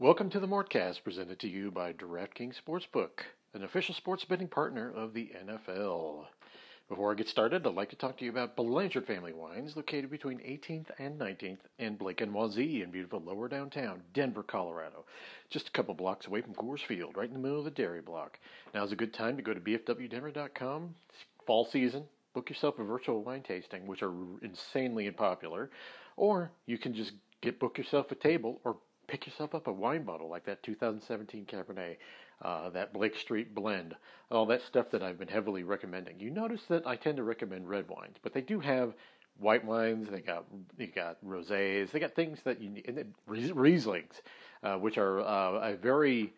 Welcome to the Mortcast, presented to you by DraftKings Sportsbook, an official sports betting partner of the NFL. Before I get started, I'd like to talk to you about Blanchard Family Wines, located between 18th and 19th and Blake and Wazee in beautiful lower downtown Denver, Colorado. Just a couple blocks away from Coors Field, right in the middle of the dairy block. Now's a good time to go to bfwdenver.com. Fall season, book yourself a virtual wine tasting, which are insanely popular, or you can just get book yourself a table or pick yourself up a wine bottle like that 2017 Cabernet, uh, that Blake Street blend, all that stuff that I've been heavily recommending. You notice that I tend to recommend red wines, but they do have white wines. They got they got rosés. They got things that you need. Rieslings, uh, which are uh, a very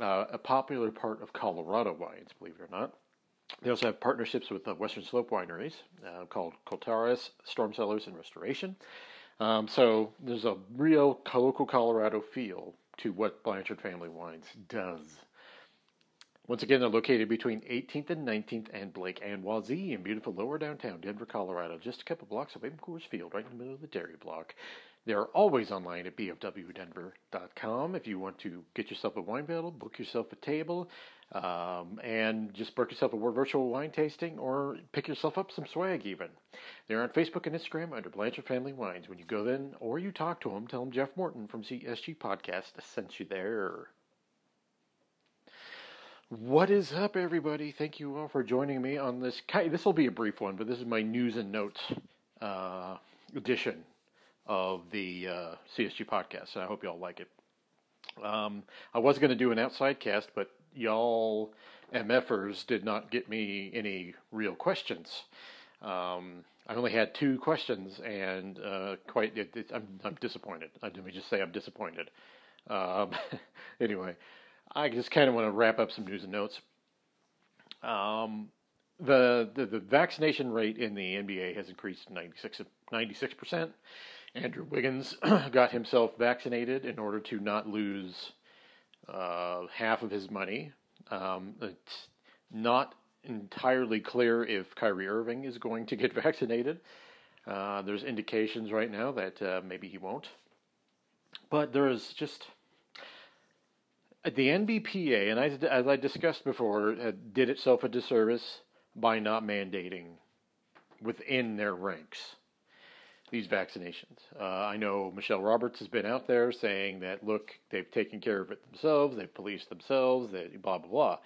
uh, a popular part of Colorado wines, believe it or not. They also have partnerships with the Western Slope wineries uh, called Colterris, Storm Cellars, and Restoration. Um, so there's a real local Colorado feel to what Blanchard Family Wines does. Once again, they're located between 18th and 19th and Blake and Wazee in beautiful lower downtown Denver, Colorado, just a couple blocks away from Coors Field, right in the middle of the dairy block. They're always online at bfwdenver.com. If you want to get yourself a wine bottle, book yourself a table, um, and just book yourself a virtual wine tasting or pick yourself up some swag even. They're on Facebook and Instagram under Blanchard Family Wines. When you go then or you talk to them, tell them Jeff Morton from CSG Podcast sent you there. What is up, everybody? Thank you all for joining me on this. This will be a brief one, but this is my news and notes uh, edition of the uh, CSG podcast. and I hope y'all like it. Um, I was going to do an outside cast, but y'all MFers did not get me any real questions. Um, I only had two questions, and uh, quite it, it, I'm, I'm, disappointed. Uh, let me just say I'm disappointed. Um, anyway, I just kind of want to wrap up some news and notes. Um, the, the, the vaccination rate in the NBA has increased to 96 percent. Andrew Wiggins got himself vaccinated in order to not lose uh, half of his money. Um, it's not entirely clear if Kyrie Irving is going to get vaccinated. Uh, there's indications right now that uh, maybe he won't. But there is just the NBPA, and as, as I discussed before, uh, did itself a disservice by not mandating within their ranks these vaccinations. Uh, I know Michelle Roberts has been out there saying that look, they've taken care of it themselves, they've policed themselves, they blah blah blah.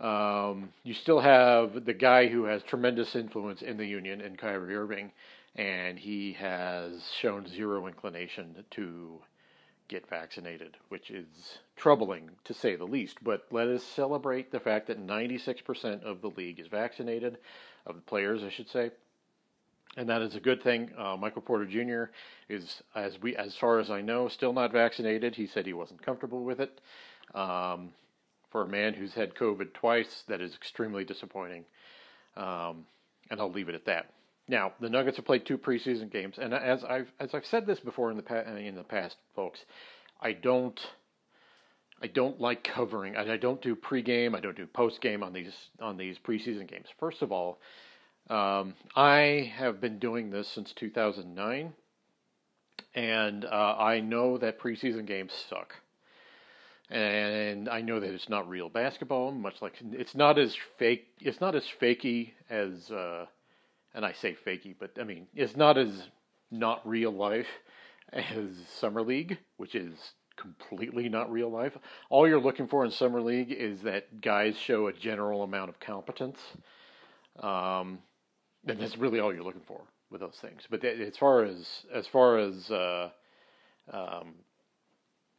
Um, you still have the guy who has tremendous influence in the union, in Kyrie Irving, and he has shown zero inclination to get vaccinated, which is troubling to say the least. But let us celebrate the fact that 96% of the league is vaccinated, of the players, I should say and that is a good thing. Uh, Michael Porter Jr. is, as we, as far as I know, still not vaccinated. He said he wasn't comfortable with it. Um, for a man who's had COVID twice, that is extremely disappointing. Um, and I'll leave it at that. Now, the Nuggets have played two preseason games, and as I've as I've said this before in the pa- in the past, folks, I don't I don't like covering. I, I don't do pregame. I don't do postgame on these on these preseason games. First of all, um, I have been doing this since 2009, and uh, I know that preseason games suck. And I know that it's not real basketball, much like it's not as fake. It's not as fakey as, uh, and I say fakey, but I mean it's not as not real life as summer league, which is completely not real life. All you're looking for in summer league is that guys show a general amount of competence. Um, and that's really all you're looking for with those things. But as far as as far as uh, um,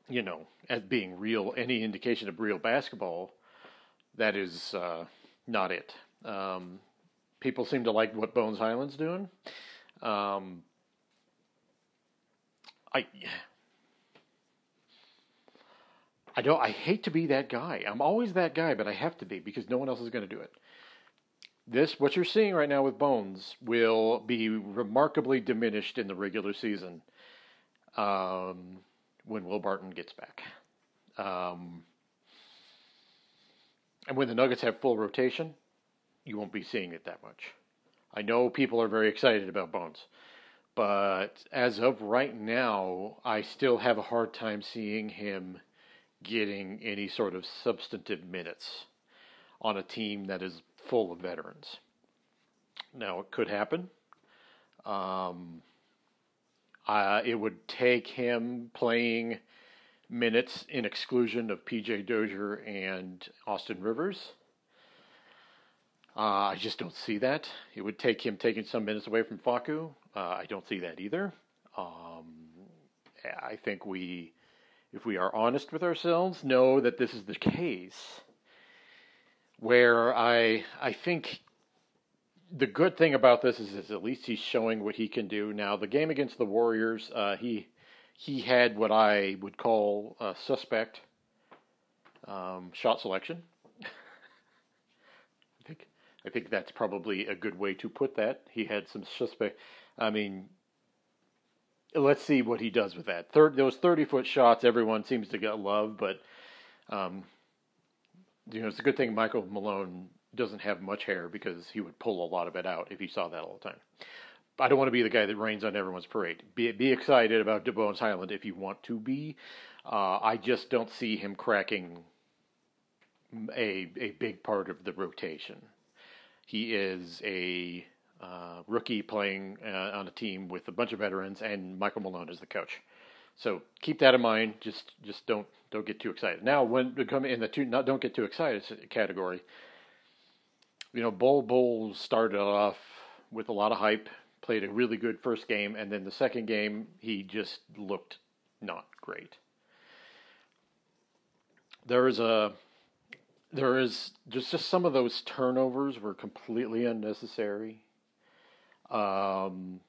you know, as being real, any indication of real basketball, that is uh, not it. Um, people seem to like what Bones Hyland's doing. Um, I. I don't. I hate to be that guy. I'm always that guy, but I have to be because no one else is going to do it this what you're seeing right now with Bones will be remarkably diminished in the regular season um, when Will Barton gets back. Um, and when the Nuggets have full rotation, you won't be seeing it that much. I know people are very excited about Bones, But as of right now, I still have a hard time seeing him getting any sort of substantive minutes on a team that is full of veterans. Now, it could happen. Um, uh, it would take him playing minutes in exclusion of PJ Dozier and Austin Rivers. Uh, I just don't see that. It would take him taking some minutes away from Facu. Uh, I don't see that either. Um, I think we, if we are honest with ourselves, know that this is the case. Where I, I think the good thing about this is, is at least he's showing what he can do. Now, the game against the Warriors, uh, he he had what I would call a suspect um, shot selection. I think I think that's probably a good way to put that. He had some suspect. I mean, let's see what he does with that. Third, those thirty foot shots, everyone seems to get love, but um, you know, it's a good thing Michael Malone doesn't have much hair because he would pull a lot of it out if he saw that all the time. I don't want to be the guy that rains on everyone's parade. Be be excited about DeBones Hyland if you want to be. Uh, I just don't see him cracking a a big part of the rotation. He is a uh, rookie playing uh, on a team with a bunch of veterans, and Michael Malone is the coach. So keep that in mind. Just just don't don't get too excited. Now, when come in the two not don't get too excited category, you know, Bol Bol started off with a lot of hype, played a really good first game, and then the second game he just looked not great. There is a there is just just some of those turnovers were completely unnecessary. Um,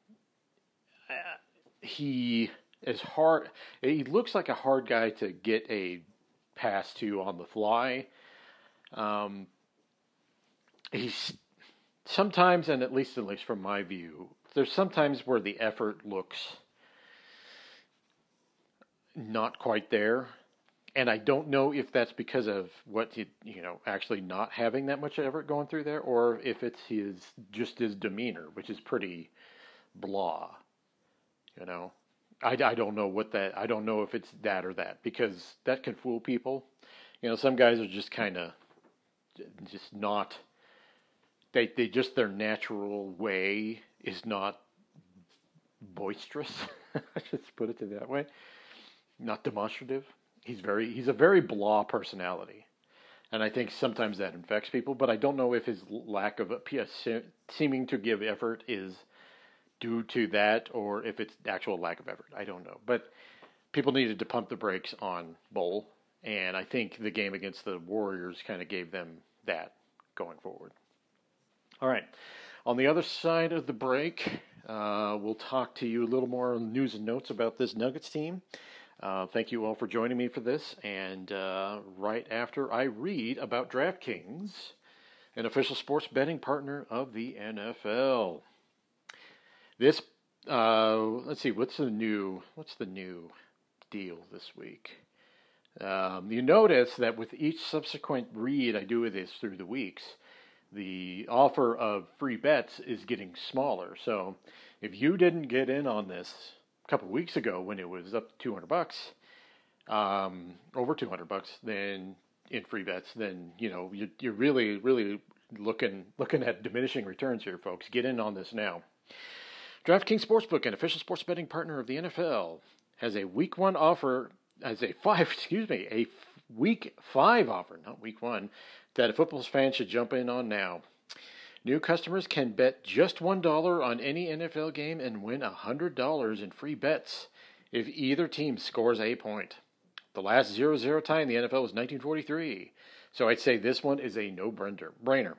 he is hard. He looks like a hard guy to get a pass to on the fly. Um, he's sometimes, and at least at least from my view, there's sometimes where the effort looks not quite there. And I don't know if that's because of what you you know actually not having that much effort going through there, or if it's his just his demeanor, which is pretty blah. You know, I, I don't know what that I don't know if it's that or that because that can fool people. You know, some guys are just kind of just not they they just their natural way is not boisterous. Let's put it to that way. Not demonstrative. He's very he's a very blah personality, and I think sometimes that infects people. But I don't know if his lack of a, seeming to give effort is due to that or if it's actual lack of effort. I don't know, but people needed to pump the brakes on Bol, and I think the game against the Warriors kind of gave them that going forward. All right. On the other side of the break, uh, we'll talk to you a little more on news and notes about this Nuggets team. Uh, thank you all for joining me for this. And uh, right after I read about DraftKings, an official sports betting partner of the NFL. This, uh, let's see, what's the new, what's the new deal this week? Um, you notice that with each subsequent read I do with this through the weeks, the offer of free bets is getting smaller. So if you didn't get in on this a couple weeks ago when it was up to 200 bucks, um, over 200 bucks, then in free bets, then you know you, you're really, really looking looking at diminishing returns here, folks. Get in on this now. DraftKings Sportsbook, an official sports betting partner of the NFL, has a Week One offer as a five, excuse me, a Week Five offer, not Week One, that a football fan should jump in on now. New customers can bet just $1 on any NFL game and win $100 in free bets if either team scores a point. The last 0 0 tie in the NFL was 1943, so I'd say this one is a no brainer.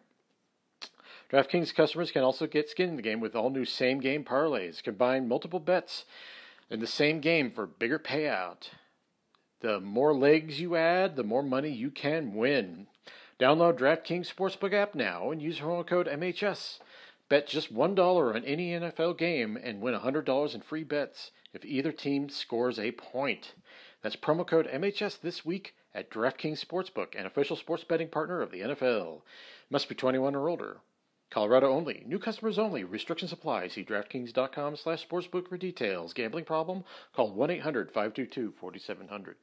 DraftKings customers can also get skin in the game with all new same game parlays. Combine multiple bets in the same game for bigger payout. The more legs you add, the more money you can win. Download DraftKings Sportsbook app now and use promo code MHS. Bet just $1 on any NFL game and win $100 in free bets if either team scores a point. That's promo code MHS this week at DraftKings Sportsbook, an official sports betting partner of the NFL. Must be 21 or older. Colorado only. New customers only. Restrictions apply. See DraftKings.com slash sportsbook for details. Gambling problem? Call 1-800-522-4700.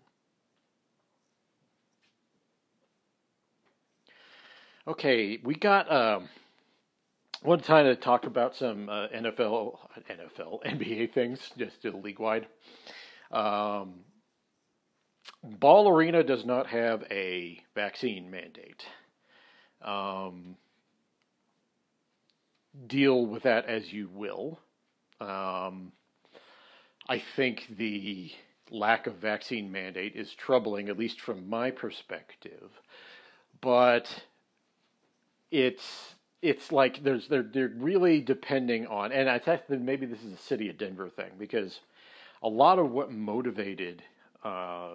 Okay, we got um, one time to talk about some uh, NFL, NFL, NBA things, just to league wide. Um, Ball Arena does not have a vaccine mandate. Um, deal with that as you will. Um, I think the lack of vaccine mandate is troubling, at least from my perspective. But it's it's like there's they're they're really depending on, and I think that maybe this is a city of Denver thing because a lot of what motivated uh,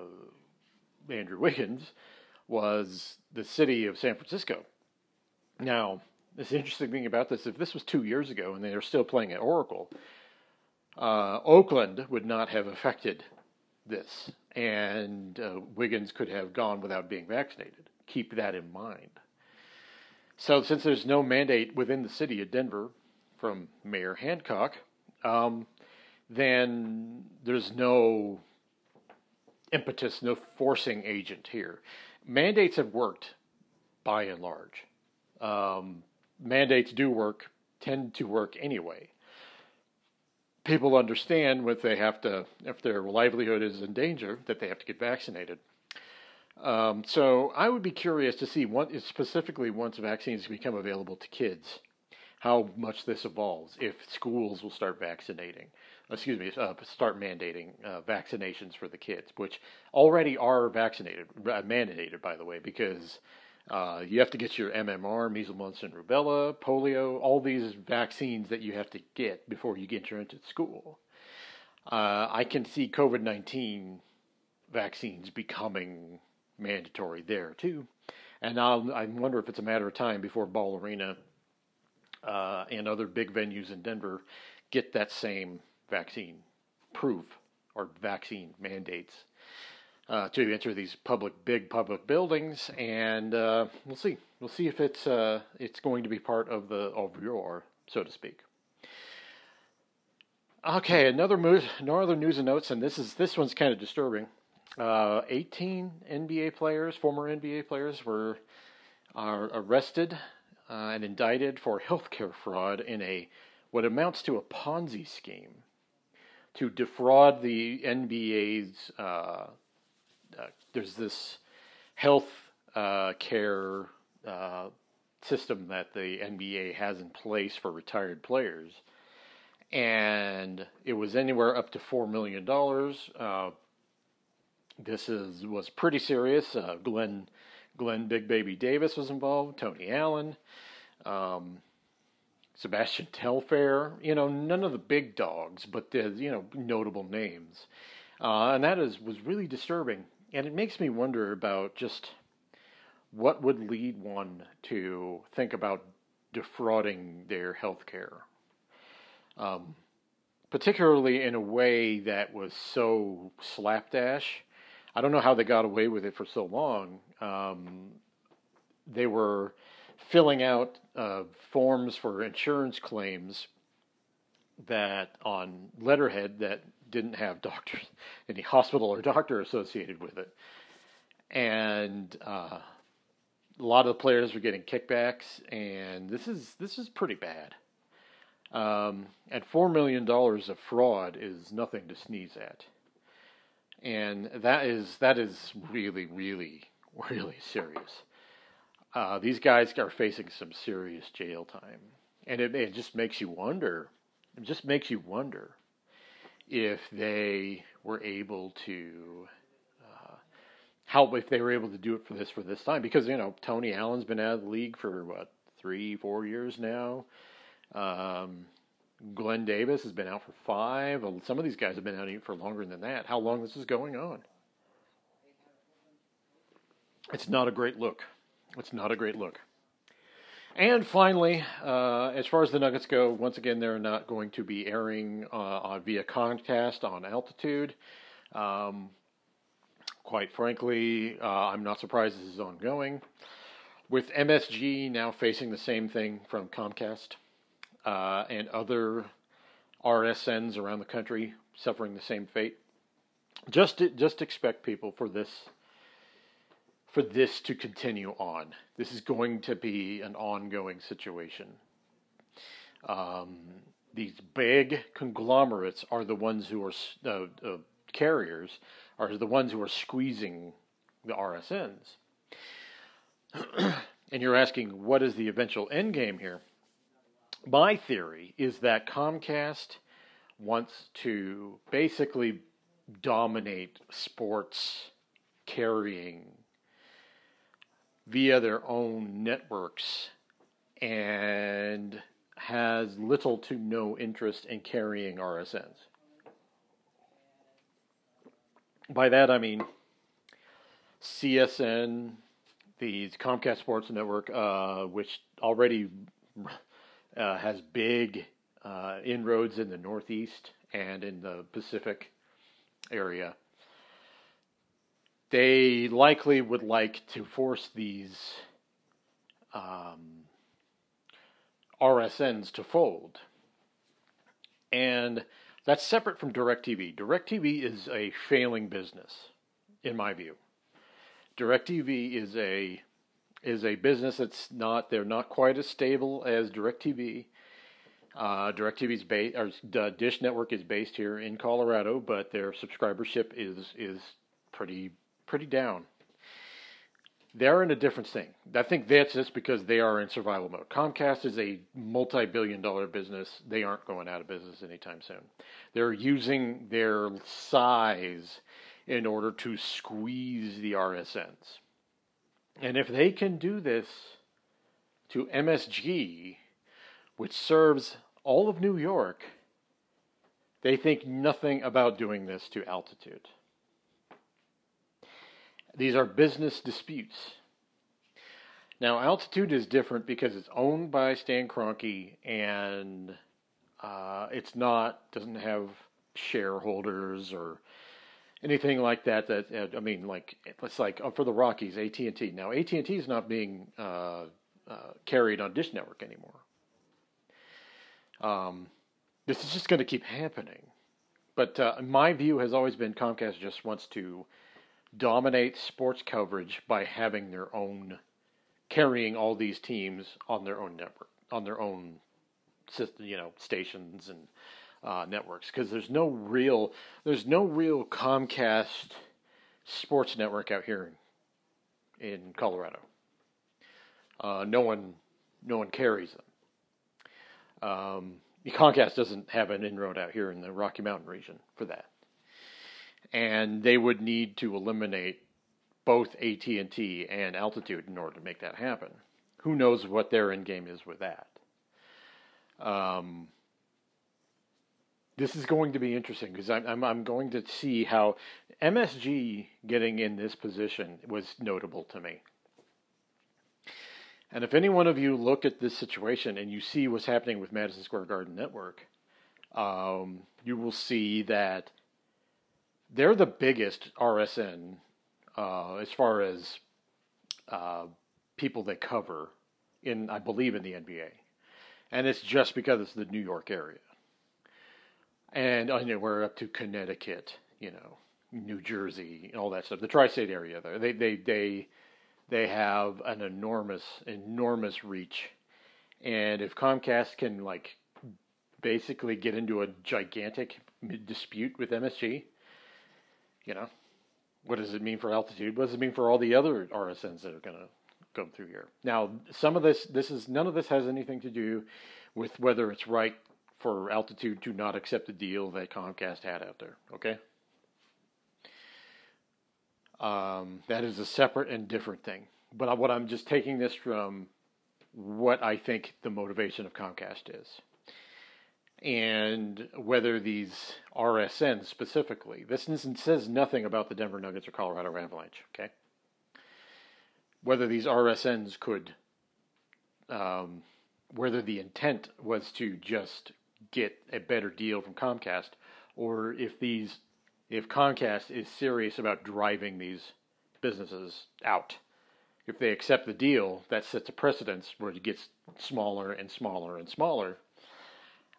Andrew Wiggins was the city of San Francisco. Now, this interesting thing about this, if this was two years ago and they are still playing at Oracle, uh, Oakland would not have affected this, and uh, Wiggins could have gone without being vaccinated. Keep that in mind. So, since there's no mandate within the city of Denver from Mayor Hancock, um, then there's no impetus, no forcing agent here. Mandates have worked by and large. Um, mandates do work, tend to work anyway. People understand what they have to, if their livelihood is in danger, that they have to get vaccinated. Um, so I would be curious to see what specifically once vaccines become available to kids, how much this evolves. If schools will start vaccinating, excuse me, uh, start mandating uh, vaccinations for the kids, which already are vaccinated, uh, mandated by the way, because uh, you have to get your MMR, measles, mumps, and rubella, polio, all these vaccines that you have to get before you get into school. Uh, I can see COVID 19 vaccines becoming mandatory there too. And I'll, I wonder if it's a matter of time before Ball Arena uh, and other big venues in Denver get that same vaccine proof or vaccine mandates uh, to enter these public, big public buildings, and uh, we'll see. We'll see if it's uh, it's going to be part of the of your, so to speak. Okay, another news, another news and notes, and this is this one's kind of disturbing. Uh, 18 NBA players, former NBA players, were are arrested uh, and indicted for healthcare fraud in a what amounts to a Ponzi scheme to defraud the NBA's uh, there's this health uh, care uh, system that the NBA has in place for retired players, and it was anywhere up to four million dollars. Uh, this is was pretty serious. Uh, Glenn Glenn Big Baby Davis was involved. Tony Allen. Um, Sebastian Telfair, you know, none of the big dogs, but the you know notable names, uh, and that is was really disturbing and it makes me wonder about just what would lead one to think about defrauding their health care. Um, particularly in a way that was so slapdash. I don't know how they got away with it for so long. Um, they were filling out uh, forms for insurance claims that on letterhead that didn't have doctors, any hospital or doctor associated with it, and uh, a lot of the players were getting kickbacks, and this is this is pretty bad. Um, and four million dollars of fraud is nothing to sneeze at, and that is that is really really really serious. Uh, these guys are facing some serious jail time, and it, it just makes you wonder. It just makes you wonder if they were able to uh, help if they were able to do it for this for this time because you know Tony Allen's been out of the league for what three four years now. Um, Glenn Davis has been out for five. Some of these guys have been out for longer than that. How long this is going on? It's not a great look. It's not a great look. And finally, uh, as far as the Nuggets go, once again, they're not going to be airing uh, on, via Comcast on altitude. Um, quite frankly, uh, I'm not surprised this is ongoing. with MSG now facing the same thing from Comcast uh, and other RSNs around the country suffering the same fate, just just expect people for this for this to continue on. This is going to be an ongoing situation. Um, these big conglomerates are the ones who are uh, uh, carriers are the ones who are squeezing the RSNs. and you're asking, what is the eventual end game here? My theory is that Comcast wants to basically dominate sports carrying via their own networks and has little to no interest in carrying RSNs. By that I mean CSN, the Comcast Sports Network, uh, which already uh, has big uh, inroads in the Northeast and in the Pacific area. They likely would like to force these um, RSNs to fold. And that's separate from DirecTV. DirecTV is a failing business, in my view. DirecTV is a is a business that's not they're not quite as stable as DirecTV. Uh, DirecTV's base or the Dish Network is based here in Colorado, but their subscribership is is pretty pretty down. They're in a different thing. I think that's just because they are in survival mode. Comcast is a multi-billion dollar business. They aren't going out of business anytime soon. They're using their size in order to squeeze the RSNs. And if they can do this to MSG, which serves all of New York, they think nothing about doing this to altitude. These are business disputes. Now, altitude is different because it's owned by Stan Kroenke and uh, it's not doesn't have shareholders or anything like that. That uh, I mean, like it's like uh, for the Rockies, AT and T. Now, AT and T is not being uh, uh, carried on Dish Network anymore. Um, this is just going to keep happening. But uh, my view has always been Comcast just wants to dominate sports coverage by having their own carrying all these teams on their own network, on their own system, you know, stations and uh, networks because there's no real there's no real Comcast sports network out here in, Colorado. Uh, no one no one carries them. Um, Comcast doesn't have an inroad out here in the Rocky Mountain region for that, and they would need to eliminate both AT and T and Altitude in order to make that happen. Who knows what their end game is with that? Um, this is going to be interesting because I'm, I'm, I'm going to see how MSG getting in this position was notable to me. And if any one of you look at this situation and you see what's happening with Madison Square Garden Network, um, you will see that they're the biggest RSN uh, as far as uh, people they cover in, I believe, in the NBA, and it's just because it's the New York area. And uh, you know, we're up to Connecticut, you know, New Jersey, and all that stuff. The tri-state area there, they they they they have an enormous enormous reach, and if Comcast can like basically get into a gigantic dispute with MSG, you know, what does it mean for altitude? What does it mean for all the other RSNs that are going to go through here? Now, some of this, this is none of this has anything to do with whether it's right for altitude to not accept the deal that Comcast had out there. Okay. Um, that is a separate and different thing. But what I'm just taking this from what I think the motivation of Comcast is. And whether these RSNs specifically, this says nothing about the Denver Nuggets or Colorado Avalanche, okay? Whether these RSNs could, um, whether the intent was to just get a better deal from Comcast, or if these if Comcast is serious about driving these businesses out if they accept the deal, that sets a precedence where it gets smaller and smaller and smaller,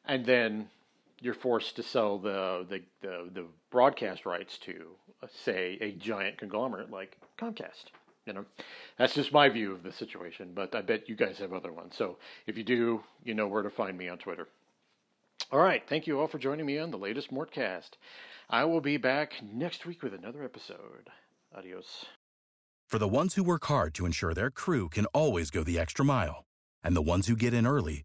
and then you're forced to sell the the the, the broadcast rights to, uh, say, a giant conglomerate like Comcast. You know, that's just my view of the situation, but I bet you guys have other ones. So if you do, you know where to find me on Twitter. All right, thank you all for joining me on the latest Mortcast. I will be back next week with another episode. Adios. For the ones who work hard to ensure their crew can always go the extra mile, and the ones who get in early